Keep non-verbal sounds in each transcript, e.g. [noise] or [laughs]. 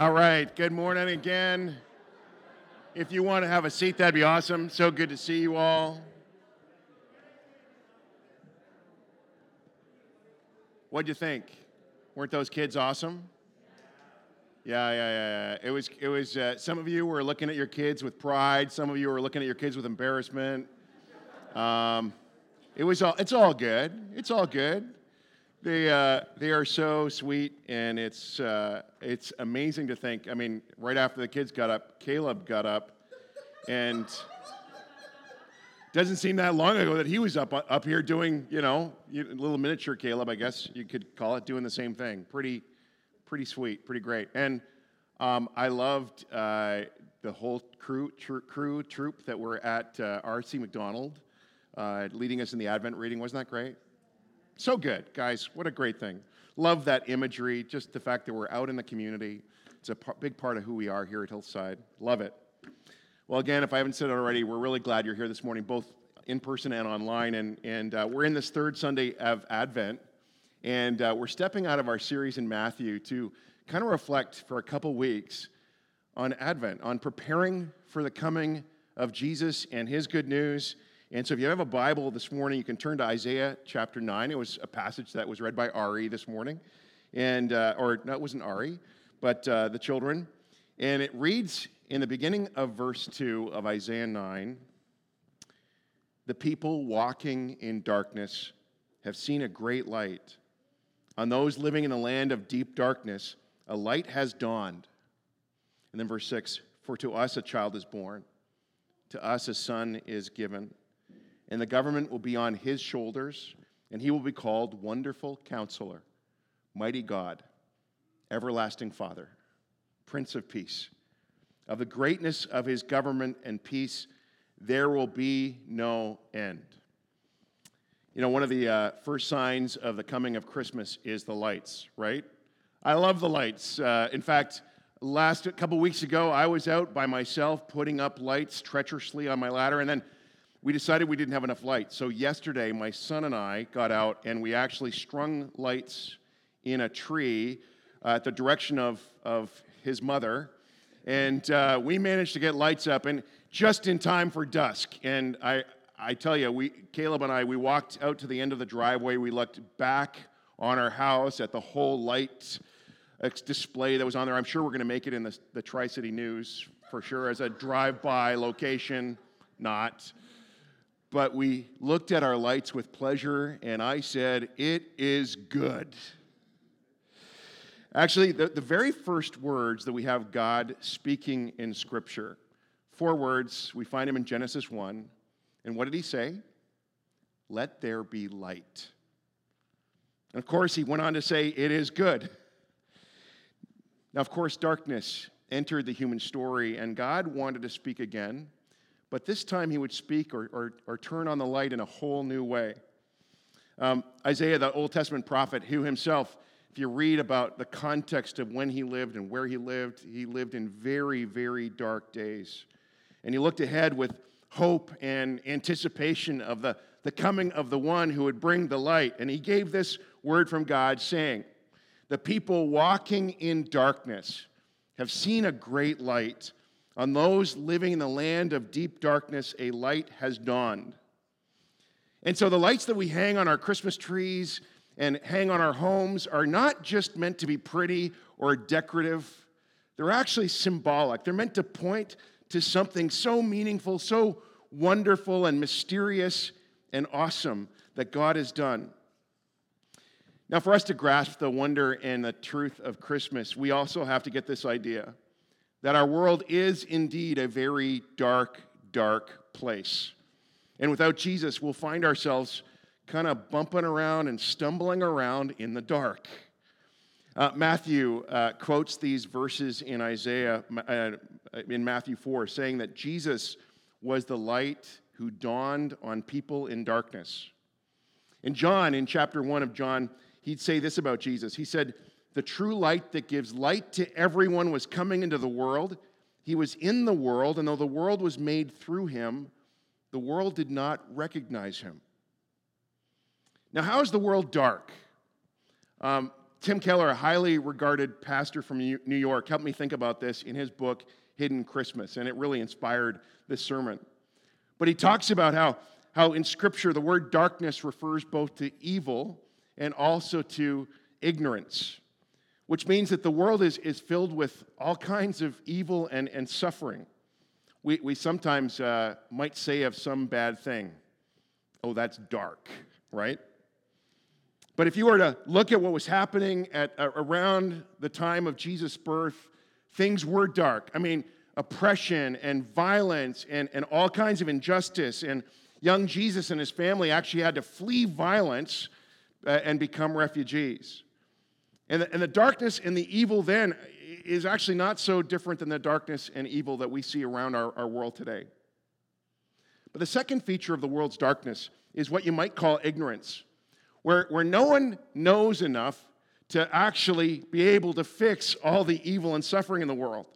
All right, good morning again. If you want to have a seat, that'd be awesome. So good to see you all. What'd you think? Weren't those kids awesome? Yeah, yeah, yeah. yeah. It was. It was. Uh, some of you were looking at your kids with pride. Some of you were looking at your kids with embarrassment. Um, it was all. It's all good. It's all good. They, uh, they are so sweet, and it's, uh, it's amazing to think. I mean, right after the kids got up, Caleb got up, and doesn't seem that long ago that he was up, up here doing, you know, little miniature Caleb, I guess you could call it, doing the same thing. Pretty, pretty sweet, pretty great. And um, I loved uh, the whole crew, tr- crew, troop that were at uh, R.C. McDonald, uh, leading us in the Advent reading. Wasn't that great? So good, guys. What a great thing. Love that imagery, just the fact that we're out in the community. It's a p- big part of who we are here at Hillside. Love it. Well, again, if I haven't said it already, we're really glad you're here this morning, both in person and online. And, and uh, we're in this third Sunday of Advent. And uh, we're stepping out of our series in Matthew to kind of reflect for a couple weeks on Advent, on preparing for the coming of Jesus and his good news and so if you have a Bible this morning, you can turn to Isaiah chapter 9. It was a passage that was read by Ari this morning. And, uh, or no, it wasn't Ari, but uh, the children. And it reads in the beginning of verse 2 of Isaiah 9 The people walking in darkness have seen a great light. On those living in the land of deep darkness, a light has dawned. And then verse 6 For to us a child is born, to us a son is given and the government will be on his shoulders, and he will be called Wonderful Counselor, Mighty God, Everlasting Father, Prince of Peace. Of the greatness of his government and peace, there will be no end. You know, one of the uh, first signs of the coming of Christmas is the lights, right? I love the lights. Uh, in fact, last couple weeks ago, I was out by myself putting up lights treacherously on my ladder, and then we decided we didn't have enough light. So yesterday, my son and I got out and we actually strung lights in a tree uh, at the direction of, of his mother. And uh, we managed to get lights up and just in time for dusk. And I, I tell you, we, Caleb and I, we walked out to the end of the driveway. We looked back on our house at the whole light uh, display that was on there. I'm sure we're going to make it in the, the Tri City News for sure as a drive by location. Not but we looked at our lights with pleasure, and I said, It is good. Actually, the, the very first words that we have God speaking in Scripture, four words, we find him in Genesis 1. And what did he say? Let there be light. And of course, he went on to say, It is good. Now, of course, darkness entered the human story, and God wanted to speak again. But this time he would speak or, or, or turn on the light in a whole new way. Um, Isaiah, the Old Testament prophet, who himself, if you read about the context of when he lived and where he lived, he lived in very, very dark days. And he looked ahead with hope and anticipation of the, the coming of the one who would bring the light. And he gave this word from God saying, The people walking in darkness have seen a great light. On those living in the land of deep darkness, a light has dawned. And so the lights that we hang on our Christmas trees and hang on our homes are not just meant to be pretty or decorative, they're actually symbolic. They're meant to point to something so meaningful, so wonderful and mysterious and awesome that God has done. Now, for us to grasp the wonder and the truth of Christmas, we also have to get this idea that our world is indeed a very dark, dark place. And without Jesus, we'll find ourselves kind of bumping around and stumbling around in the dark. Uh, Matthew uh, quotes these verses in Isaiah, uh, in Matthew 4, saying that Jesus was the light who dawned on people in darkness. In John, in chapter 1 of John, he'd say this about Jesus. He said, the true light that gives light to everyone was coming into the world. He was in the world, and though the world was made through him, the world did not recognize him. Now, how is the world dark? Um, Tim Keller, a highly regarded pastor from New York, helped me think about this in his book, Hidden Christmas, and it really inspired this sermon. But he talks about how, how in Scripture the word darkness refers both to evil and also to ignorance, which means that the world is, is filled with all kinds of evil and, and suffering. We, we sometimes uh, might say of some bad thing, oh, that's dark, right? But if you were to look at what was happening at uh, around the time of Jesus' birth, things were dark. I mean, oppression and violence and, and all kinds of injustice. And young Jesus and his family actually had to flee violence uh, and become refugees. And the, and the darkness and the evil then is actually not so different than the darkness and evil that we see around our, our world today. But the second feature of the world's darkness is what you might call ignorance where, where no one knows enough to actually be able to fix all the evil and suffering in the world.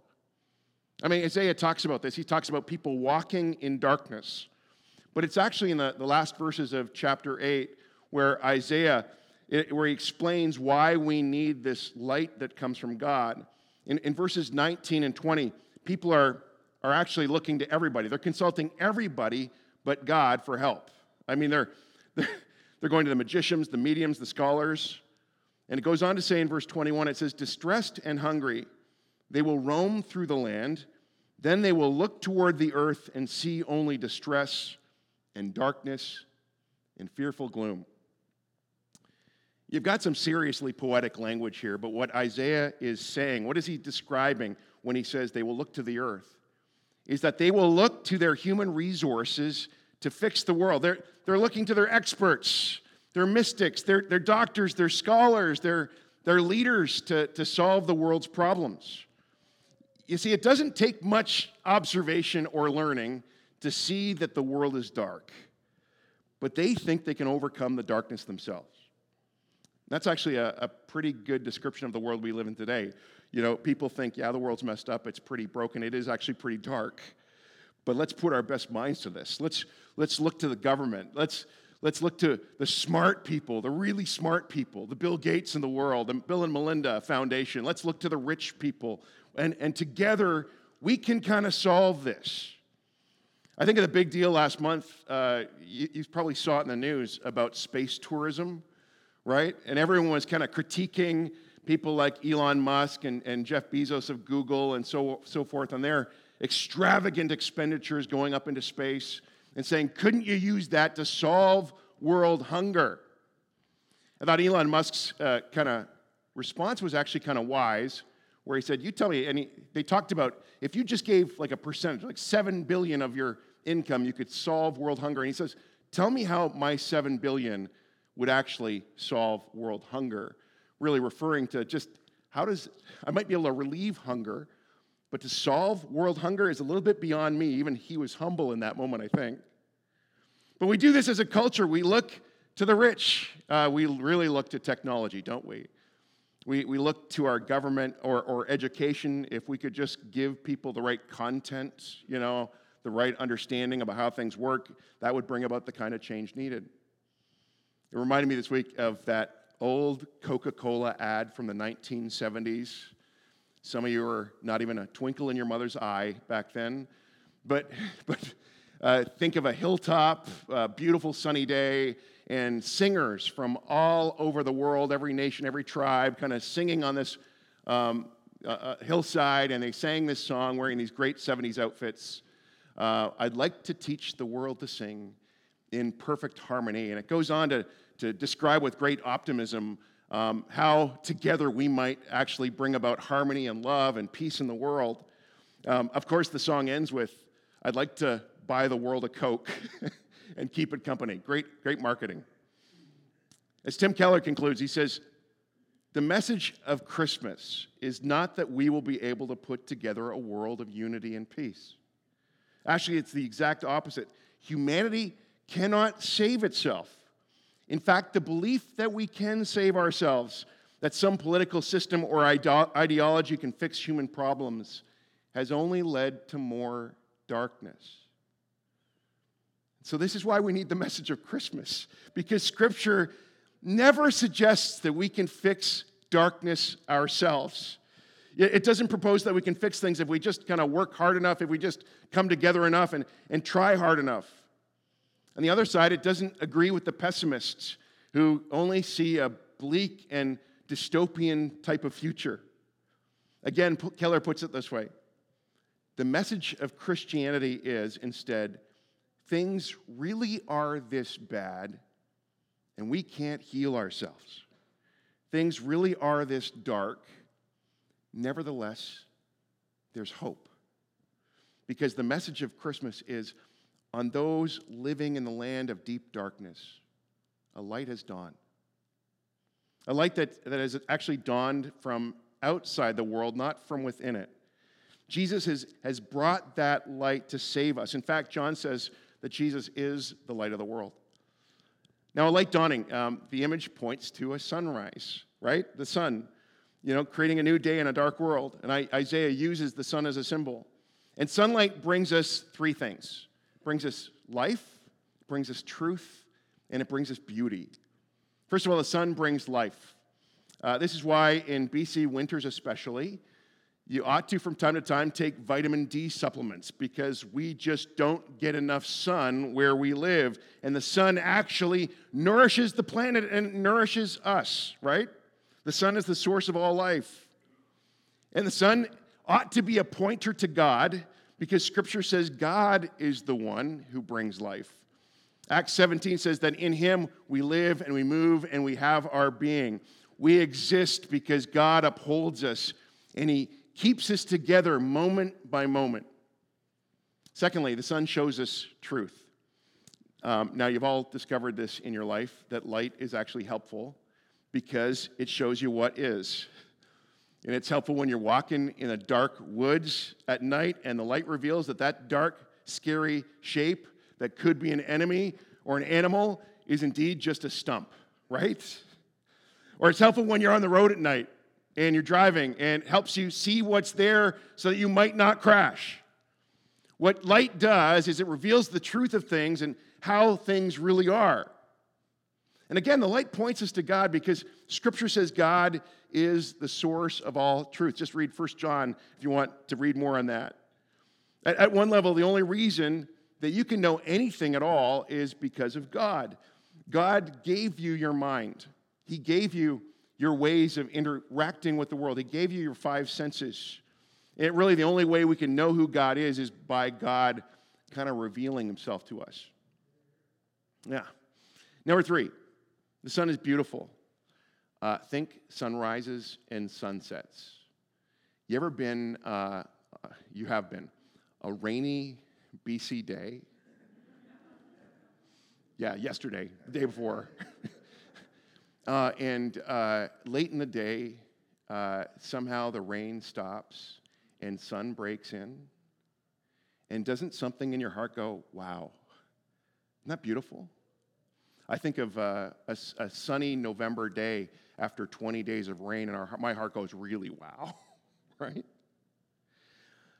I mean, Isaiah talks about this. He talks about people walking in darkness. But it's actually in the, the last verses of chapter 8 where Isaiah, where he explains why we need this light that comes from God. In, in verses 19 and 20, people are, are actually looking to everybody. They're consulting everybody but God for help. I mean, they're [laughs] they're going to the magicians, the mediums, the scholars. And it goes on to say in verse 21 it says, Distressed and hungry, they will roam through the land. Then they will look toward the earth and see only distress and darkness and fearful gloom. You've got some seriously poetic language here, but what Isaiah is saying, what is he describing when he says they will look to the earth? Is that they will look to their human resources to fix the world. They're, they're looking to their experts, their mystics, their, their doctors, their scholars, their, their leaders to, to solve the world's problems. You see, it doesn't take much observation or learning to see that the world is dark, but they think they can overcome the darkness themselves. That's actually a, a, pretty good description of the world we live in today. You know, people think, yeah, the world's messed up, it's pretty broken. It is actually pretty dark. But let's put our best minds to this. Let's, let's look to the government. Let's, let's look to the smart people, the really smart people, the Bill Gates in the world, the Bill and Melinda Foundation. Let's look to the rich people. And, and together, we can kind of solve this. I think of the big deal last month, uh, you, you probably saw it in the news about space tourism, right? And everyone was kind of critiquing people like Elon Musk and, and Jeff Bezos of Google and so, so forth on their extravagant expenditures going up into space and saying, couldn't you use that to solve world hunger? I thought Elon Musk's uh, kind of response was actually kind of wise, where he said, You tell me, and he, they talked about if you just gave like a percentage, like 7 billion of your income, you could solve world hunger. And he says, Tell me how my 7 billion would actually solve world hunger. Really referring to just how does, I might be able to relieve hunger, but to solve world hunger is a little bit beyond me. Even he was humble in that moment, I think. But we do this as a culture. We look to the rich. Uh, we really look to technology, don't we? We, we look to our government or, or education. If we could just give people the right content, you know, the right understanding about how things work, that would bring about the kind of change needed. It reminded me this week of that old Coca Cola ad from the 1970s some of you were not even a twinkle in your mother's eye back then. But, [laughs] but uh, think of a hilltop, beautiful sunny day, and singers from all over the world, every nation, every tribe, kind of singing on this um, uh, uh, hillside. And they sang this song wearing these great 70s outfits. Uh, I'd like to teach the world to sing in perfect harmony. And it goes on to, to describe with great optimism um, how together we might actually bring about harmony and love and peace in the world. Um, of course, the song ends with, I'd like to buy the world a Coke [laughs] and keep it company. Great, great marketing. As Tim Keller concludes, he says, the message of Christmas is not that we will be able to put together a world of unity and peace. Actually, it's the exact opposite. Humanity cannot save itself. In fact, the belief that we can save ourselves, that some political system or ideology can fix human problems, has only led to more darkness. So, this is why we need the message of Christmas, because Scripture never suggests that we can fix darkness ourselves. It doesn't propose that we can fix things if we just kind of work hard enough, if we just come together enough and, and try hard enough. On the other side, it doesn't agree with the pessimists who only see a bleak and dystopian type of future. Again, Keller puts it this way the message of Christianity is instead things really are this bad and we can't heal ourselves. Things really are this dark. Nevertheless, there's hope. Because the message of Christmas is on those living in the land of deep darkness, a light has dawned. A light that, that has actually dawned from outside the world, not from within it. Jesus has, has brought that light to save us. In fact, John says that Jesus is the light of the world. Now, a light dawning, um, the image points to a sunrise, right? The sun, you know, creating a new day in a dark world. And I, Isaiah uses the sun as a symbol. And sunlight brings us three things brings us life, brings us truth, and it brings us beauty. First of all, the sun brings life. Uh, this is why in BC winters, especially, you ought to, from time to time, take vitamin D supplements because we just don't get enough sun where we live. And the sun actually nourishes the planet and nourishes us, right? The sun is the source of all life. And the sun ought to be a pointer to God because scripture says God is the one who brings life. Acts 17 says that in him we live and we move and we have our being. We exist because God upholds us and he keeps us together moment by moment. Secondly, the sun shows us truth. Um, now, you've all discovered this in your life that light is actually helpful because it shows you what is. And it's helpful when you're walking in a dark woods at night and the light reveals that that dark, scary shape that could be an enemy or an animal is indeed just a stump, right? Or it's helpful when you're on the road at night and you're driving and helps you see what's there so that you might not crash. What light does is it reveals the truth of things and how things really are. And again, the light points us to God because Scripture says God is the source of all truth. Just read 1 John if you want to read more on that. At, at one level, the only reason that you can know anything at all is because of God. God gave you your mind, He gave you your ways of interacting with the world. He gave you your five senses. And really, the only way we can know who God is is by God kind of revealing himself to us. Yeah. Number three, the sun is beautiful. Uh, think sunrises and sunsets. You ever been, uh, you have been, a rainy BC day? yeah, yesterday, the day before. [laughs] Uh, and uh, late in the day, uh, somehow the rain stops and sun breaks in. And doesn't something in your heart go, wow, isn't that beautiful? I think of uh, a, a, sunny November day after 20 days of rain, and our, my heart goes, really wow, [laughs] right?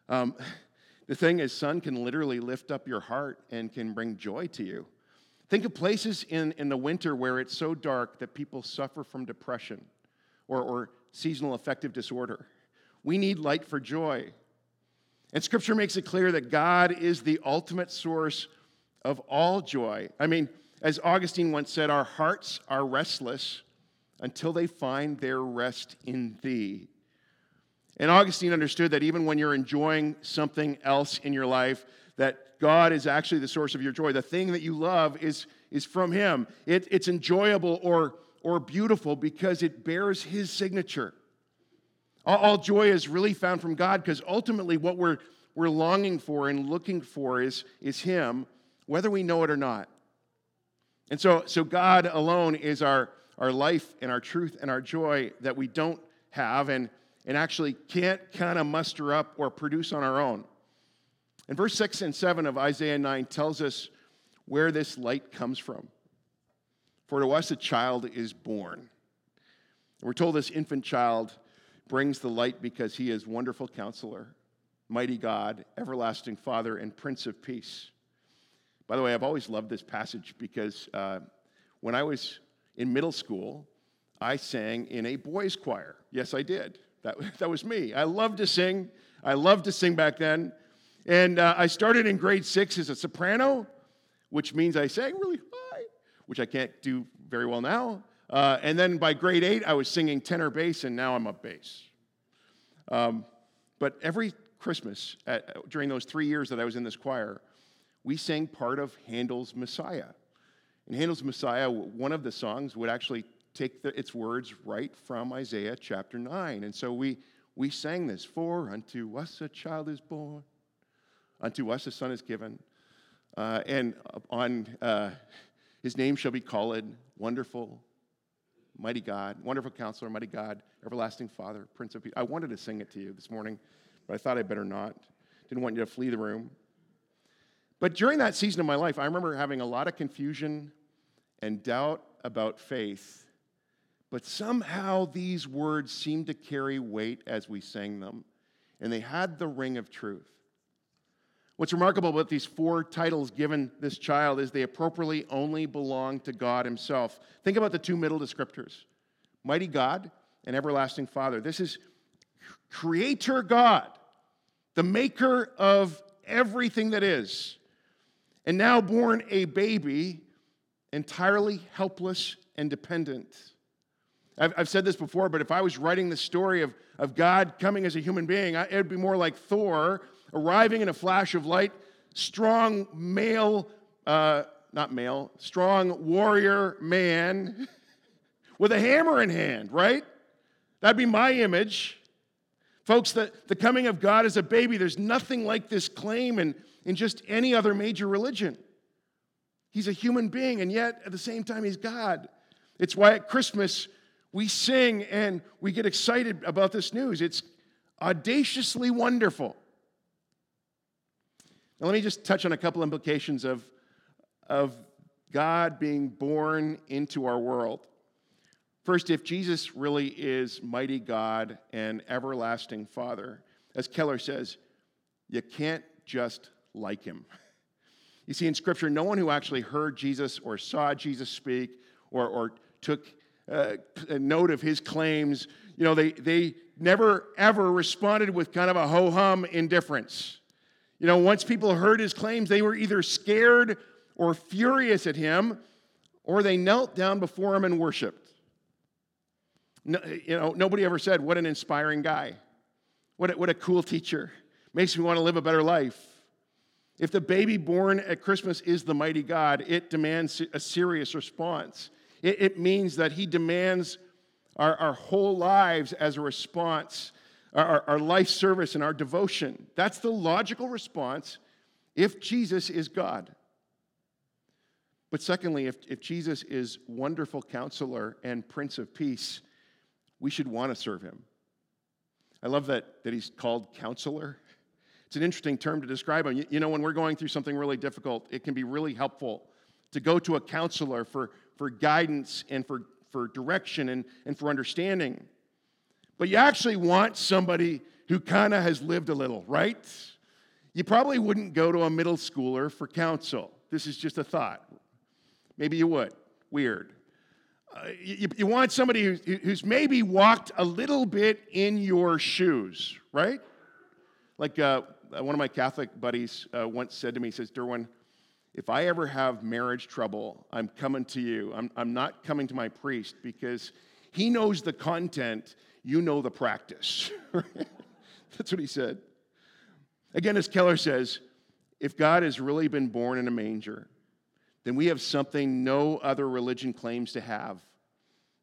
Um, the thing is, sun can literally lift up your heart and can bring joy to you. Think of places in, in the winter where it's so dark that people suffer from depression or, or seasonal affective disorder. We need light for joy. And scripture makes it clear that God is the ultimate source of all joy. I mean, as Augustine once said, our hearts are restless until they find their rest in thee. And Augustine understood that even when you're enjoying something else in your life, that God is actually the source of your joy. The thing that you love is, is from Him. It, it's enjoyable or, or beautiful because it bears His signature. All, all joy is really found from God because ultimately what we're, we're longing for and looking for is, is Him, whether we know it or not. And so, so God alone is our, our life and our truth and our joy that we don't have and, and actually can't kind of muster up or produce on our own. And verse 6 and 7 of Isaiah 9 tells us where this light comes from. For to us a child is born. And we're told this infant child brings the light because he is wonderful counselor, mighty God, everlasting Father, and Prince of Peace. By the way, I've always loved this passage because uh, when I was in middle school, I sang in a boys' choir. Yes, I did. That, [laughs] that was me. I loved to sing. I loved to sing back then. And uh, I started in grade six as a soprano, which means I sang really high, which I can't do very well now. Uh, and then by grade eight, I was singing tenor bass, and now I'm a bass. Um, but every Christmas, at, during those three years that I was in this choir, we sang part of Handel's Messiah. In Handel's Messiah, one of the songs would actually take the, its words right from Isaiah chapter 9. And so we, we sang this For unto us a child is born, unto us a son is given, uh, and on uh, his name shall be called Wonderful, Mighty God, Wonderful Counselor, Mighty God, Everlasting Father, Prince of Peace. I wanted to sing it to you this morning, but I thought I better not. Didn't want you to flee the room. But during that season of my life, I remember having a lot of confusion and doubt about faith. But somehow these words seemed to carry weight as we sang them, and they had the ring of truth. What's remarkable about these four titles given this child is they appropriately only belong to God Himself. Think about the two middle descriptors Mighty God and Everlasting Father. This is Creator God, the maker of everything that is and now born a baby, entirely helpless and dependent. I've, I've, said this before, but if I was writing the story of, of God coming as a human being, it would be more like Thor arriving in a flash of light, strong male, uh, not male, strong warrior man [laughs] with a hammer in hand, right? That'd be my image. Folks, the, the coming of God as a baby, there's nothing like this claim in, in just any other major religion. He's a human being, and yet at the same time, he's God. It's why at Christmas we sing and we get excited about this news. It's audaciously wonderful. Now, let me just touch on a couple implications of, of God being born into our world. First, if Jesus really is mighty God and everlasting Father, as Keller says, you can't just like him. You see, in Scripture, no one who actually heard Jesus or saw Jesus speak or, or took uh, a note of his claims, you know, they, they never ever responded with kind of a ho hum indifference. You know, once people heard his claims, they were either scared or furious at him, or they knelt down before him and worshiped. No, you know, nobody ever said, What an inspiring guy. What a, what a cool teacher. Makes me want to live a better life. If the baby born at Christmas is the mighty God, it demands a serious response. It, it means that He demands our, our whole lives as a response, our, our life service and our devotion. That's the logical response if Jesus is God. But secondly, if, if Jesus is wonderful counselor and Prince of Peace, we should want to serve him. I love that, that he's called counselor. It's an interesting term to describe them. You, know, when we're going through something really difficult, it can be really helpful to go to a counselor for, for guidance and for, for direction and, and for understanding. But you actually want somebody who kind of has lived a little, right? You probably wouldn't go to a middle schooler for counsel. This is just a thought. Maybe you would. Weird. Uh, you, you, want somebody who's, who's, maybe walked a little bit in your shoes, right? Like uh, one of my Catholic buddies uh, once said to me, he says, Durwin, if I ever have marriage trouble, I'm coming to you. I'm, I'm not coming to my priest because he knows the content, you know the practice. [laughs] That's what he said. Again, as Keller says, if God has really been born in a manger, then we have something no other religion claims to have.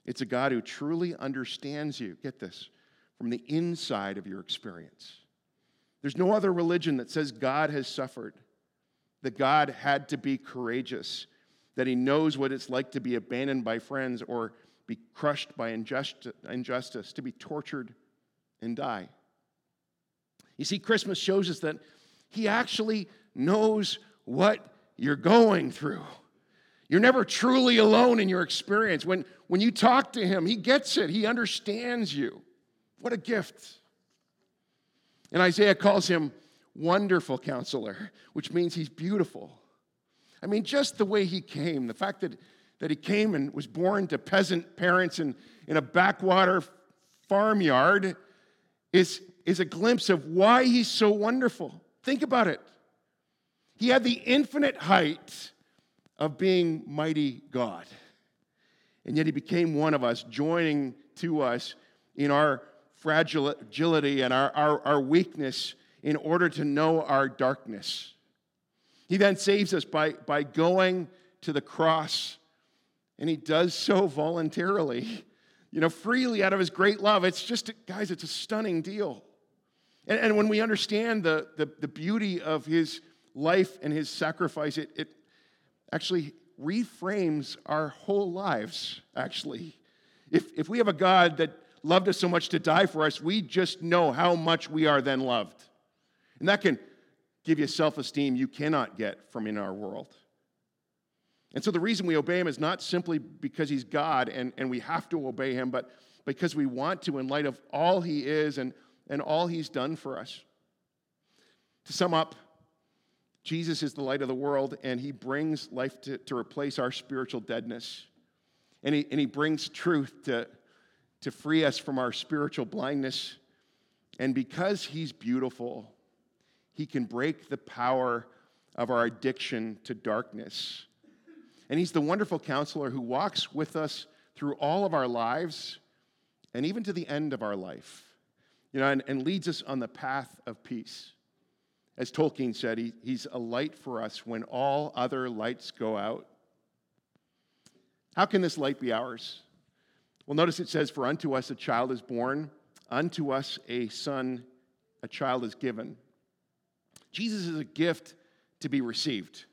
It's a God who truly understands you, get this, from the inside of your experience. There's no other religion that says God has suffered, that God had to be courageous, that he knows what it's like to be abandoned by friends or be crushed by injustice, to be tortured and die. You see, Christmas shows us that he actually knows what you're going through. You're never truly alone in your experience. When, when you talk to him, he gets it, he understands you. What a gift. And Isaiah calls him wonderful counselor, which means he's beautiful. I mean, just the way he came, the fact that, that he came and was born to peasant parents in, in a backwater farmyard is, is a glimpse of why he's so wonderful. Think about it. He had the infinite height of being mighty God. And yet he became one of us, joining to us in our fragility and our, our, our weakness in order to know our darkness. He then saves us by, by going to the cross, and he does so [laughs] voluntarily, you know, freely out of his great love. It's just, guys, it's a stunning deal. And, and when we understand the, the, the beauty of his life and his sacrifice, it, it actually reframes our whole lives, actually. If, if we have a God that loved us so much to die for us, we just know how much we are then loved. And that can give you self esteem you cannot get from in our world. And so the reason we obey him is not simply because he's God and, and we have to obey him, but because we want to in light of all he is and, and all he's done for us. To sum up, Jesus is the light of the world, and he brings life to, to replace our spiritual deadness. And he, and he brings truth to, to free us from our spiritual blindness. And because he's beautiful, he can break the power of our addiction to darkness. And he's the wonderful counselor who walks with us through all of our lives and even to the end of our life, you know, and, and leads us on the path of peace. As Tolkien said, he, he's a light for us when all other lights go out. How can this light be ours? Well, notice it says, For unto us a child is born, unto us a son, a child is given. Jesus is a gift to be received.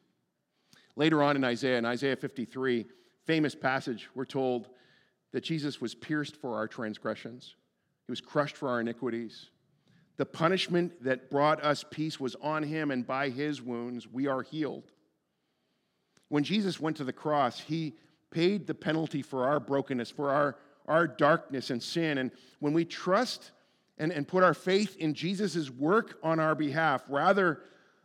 Later on in Isaiah, in Isaiah 53, famous passage, we're told that Jesus was pierced for our transgressions, he was crushed for our iniquities. The punishment that brought us peace was on him, and by his wounds we are healed. When Jesus went to the cross, he paid the penalty for our brokenness, for our, our darkness and sin. And when we trust and, and put our faith in Jesus' work on our behalf, rather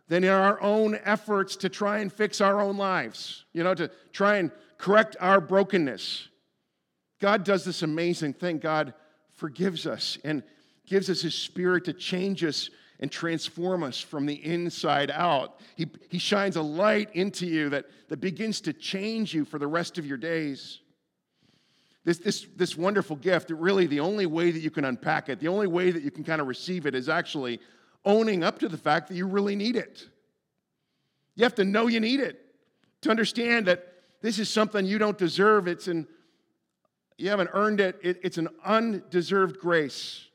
than in our own efforts to try and fix our own lives, you know, to try and correct our brokenness, God does this amazing thing. God forgives us and gives us His Spirit to change us and transform us from the inside out. He, he shines a light into you that, that begins to change you for the rest of your days. This, this, this wonderful gift, really, the only way that you can unpack it, the only way that you can kind of receive it is actually owning up to the fact that you really need it. You have to know you need it to understand that this is something you don't deserve. It's an, you haven't earned it, it it's an undeserved grace.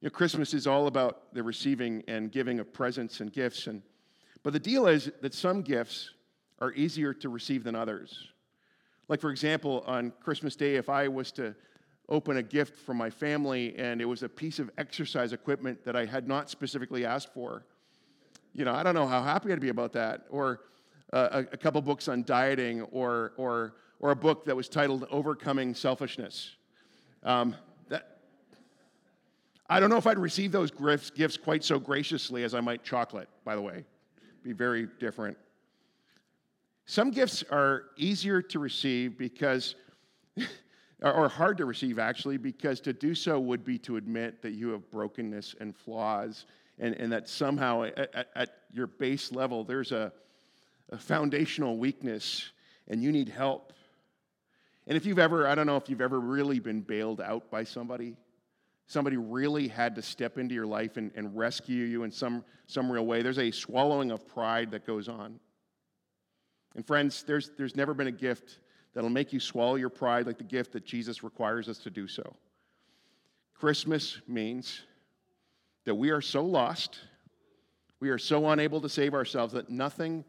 You know, Christmas is all about the receiving and giving of presents and gifts. And, but the deal is that some gifts are easier to receive than others. Like, for example, on Christmas Day, if I was to open a gift from my family and it was a piece of exercise equipment that I had not specifically asked for, you know, I don't know how happy I'd be about that. Or uh, a, a couple books on dieting, or, or, or a book that was titled Overcoming Selfishness. Um, I don't know if I'd receive those gifts, gifts quite so graciously as I might chocolate, by the way. Be very different. Some gifts are easier to receive because, [laughs] or hard to receive actually, because to do so would be to admit that you have brokenness and flaws, and, and that somehow at, at your base level there's a, a foundational weakness and you need help. And if you've ever, I don't know if you've ever really been bailed out by somebody somebody really had to step into your life and, and rescue you in some, some real way. There's a swallowing of pride that goes on. And friends, there's, there's never been a gift that'll make you swallow your pride like the gift that Jesus requires us to do so. Christmas means that we are so lost, we are so unable to save ourselves that nothing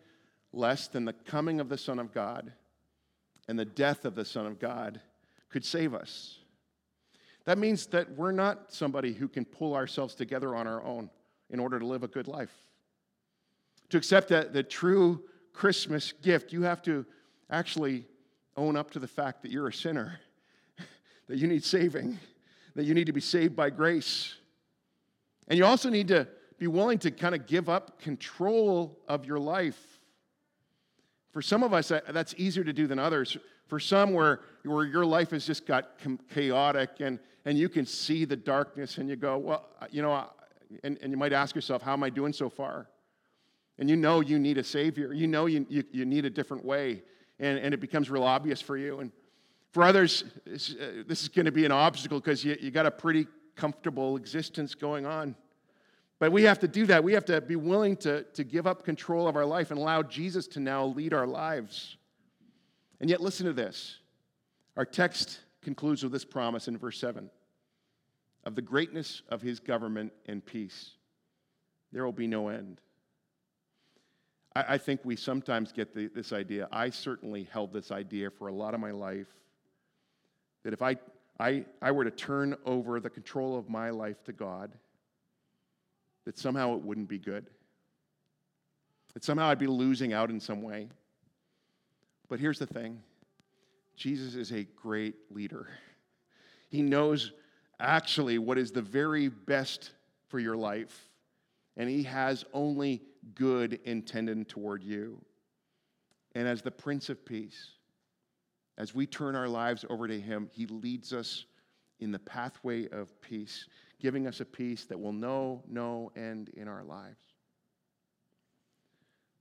less than the coming of the Son of God and the death of the Son of God could save us. That means that we're not somebody who can pull ourselves together on our own in order to live a good life. To accept that the true Christmas gift, you have to actually own up to the fact that you're a sinner, [laughs] that you need saving, that you need to be saved by grace. And you also need to be willing to kind of give up control of your life. For some of us, that's easier to do than others. For some, where, where your life has just got chaotic and, and you can see the darkness and you go, well, you know, and, and you might ask yourself, how am I doing so far? And you know you need a Savior. You know you, you, you need a different way. And, and it becomes real obvious for you. And for others, this, uh, this is going to be an obstacle because you, you got a pretty comfortable existence going on. But we have to do that. We have to be willing to, to give up control of our life and allow Jesus to now lead our lives. And yet, listen to this. Our text concludes with this promise in verse 7 of the greatness of his government and peace. There will be no end. I, I think we sometimes get the, this idea. I certainly held this idea for a lot of my life that if I, I, I were to turn over the control of my life to God, that somehow it wouldn't be good. That somehow I'd be losing out in some way. But here's the thing Jesus is a great leader. He knows actually what is the very best for your life, and He has only good intended toward you. And as the Prince of Peace, as we turn our lives over to Him, He leads us in the pathway of peace giving us a peace that will know no end in our lives.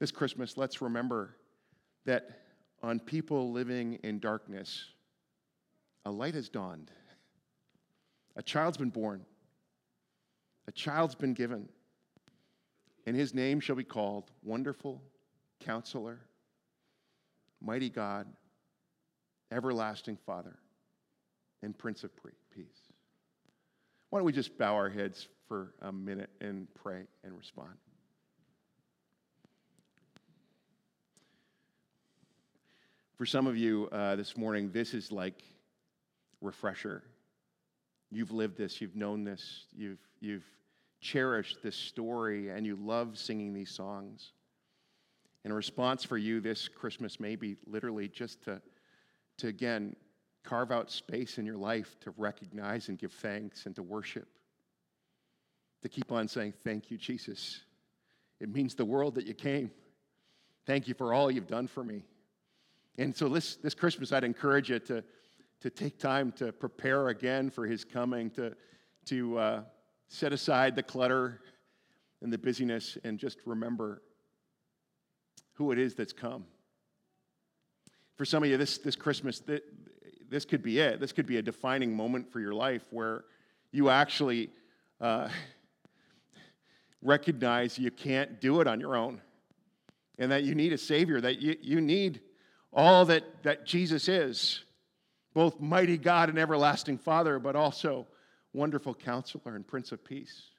This Christmas, let's remember that on people living in darkness, a light has dawned. A child's been born. A child's been given. And his name shall be called Wonderful Counselor, Mighty God, Everlasting Father, and Prince of Peace. Why don't we just bow our heads for a minute and pray and respond? For some of you uh, this morning, this is like refresher. You've lived this, you've known this, you've, you've cherished this story, and you love singing these songs. In a response for you this Christmas may be literally just to, to again carve out space in your life to recognize and give thanks and to worship. To keep on saying, Thank you, Jesus. It means the world that you came. Thank you for all you've done for me. And so this, this Christmas, I'd encourage you to, to take time to prepare again for his coming, to, to uh, set aside the clutter and the busyness and just remember who it is that's come. For some of you, this, this Christmas, this could be it. This could be a defining moment for your life where you actually uh, recognize you can't do it on your own and that you need a Savior, that you, you need all that, that Jesus is both mighty God and everlasting Father, but also wonderful counselor and Prince of Peace.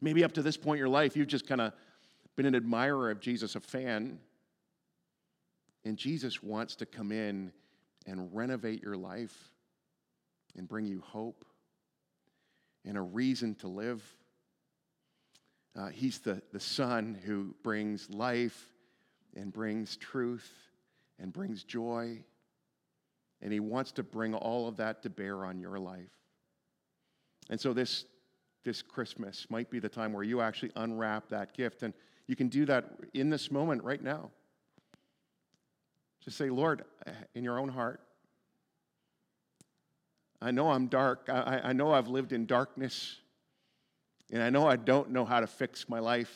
Maybe up to this point in your life, you've just kind of been an admirer of Jesus, a fan. And Jesus wants to come in and renovate your life and bring you hope and a reason to live. Uh, he's the, the Son who brings life and brings truth and brings joy. And He wants to bring all of that to bear on your life. And so this, this Christmas might be the time where you actually unwrap that gift. And you can do that in this moment right now. Just say, Lord, eh, in your own heart, I know I'm dark. I, I know I've lived in darkness. And I know I don't know how to fix my life.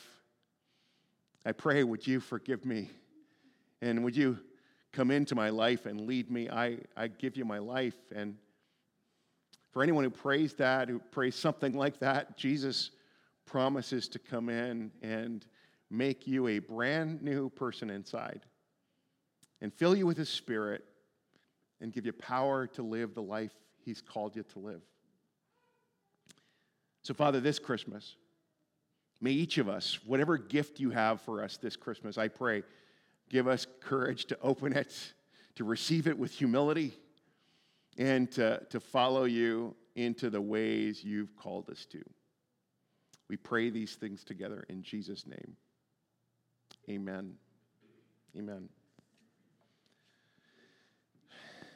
I pray, would you forgive me? And would you come into my life and lead me? I, I give you my life. And for anyone who prays that, who prays something like that, Jesus promises to come in and make you a brand new person inside and fill you with His Spirit and give you power to live the life He's called you to live. So, Father, this Christmas, may each of us, whatever gift you have for us this Christmas, I pray, give us courage to open it, to receive it with humility, and to, to follow you into the ways you've called us to. We pray these things together in Jesus' name. Amen. Amen.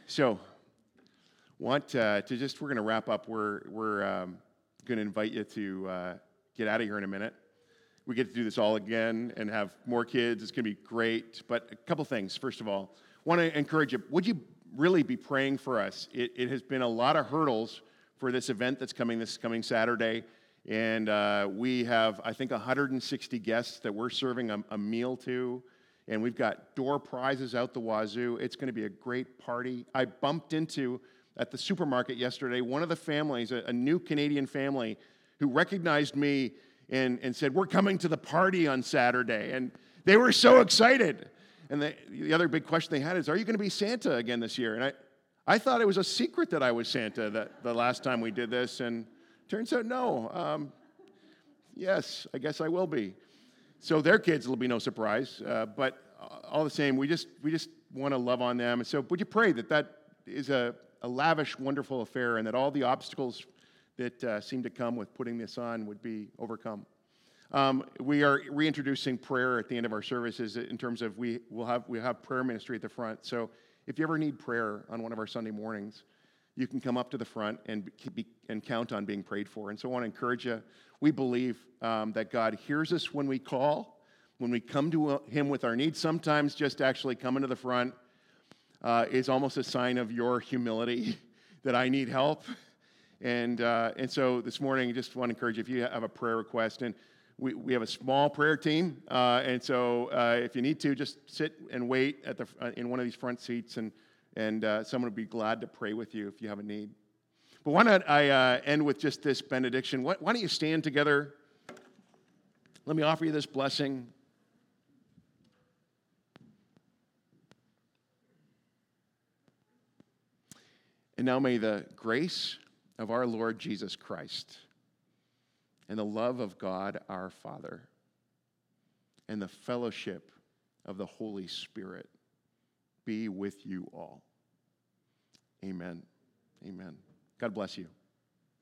So, want uh, to just, we're going to wrap up. We're, we're um, going to invite you to uh, get out of here in a minute. we get to do this all again and have more kids. It's going to be great. But a couple things. First of all, want to encourage you. Would you really be praying for us? It, it has been a lot of hurdles for this event that's coming this coming Saturday. And uh, we have, I think, 160 guests that we're serving a, a meal to and we've got door prizes out the wazoo. It's going to be a great party. I bumped into at the supermarket yesterday one of the families, a, a new Canadian family, who recognized me and, and said, We're coming to the party on Saturday. And they were so excited. And the, the other big question they had is, Are you going to be Santa again this year? And I, I thought it was a secret that I was Santa that, the last time we did this. And turns out, no. Um, yes, I guess I will be. So their kids will be no surprise. Uh, but all the same, we just, we just want to love on them. And so would you pray that that is a, a lavish, wonderful affair and that all the obstacles that uh, seem to come with putting this on would be overcome? Um, we are reintroducing prayer at the end of our services in terms of we will have we have prayer ministry at the front. So if you ever need prayer on one of our Sunday mornings, you can come up to the front and be, and count on being prayed for. And so I want to encourage you. We believe um, that God hears us when we call, when we come to Him with our needs. Sometimes just actually coming to the front uh, is almost a sign of your humility [laughs] that I need help. And, uh, and so this morning, I just want to encourage you if you have a prayer request, and we, we have a small prayer team. Uh, and so uh, if you need to, just sit and wait at the, uh, in one of these front seats, and, and uh, someone would be glad to pray with you if you have a need. But why not I uh, end with just this benediction? Why, why don't you stand together? Let me offer you this blessing. And now may the grace of our Lord Jesus Christ and the love of God our Father and the fellowship of the Holy Spirit be with you all. Amen. Amen. God bless you.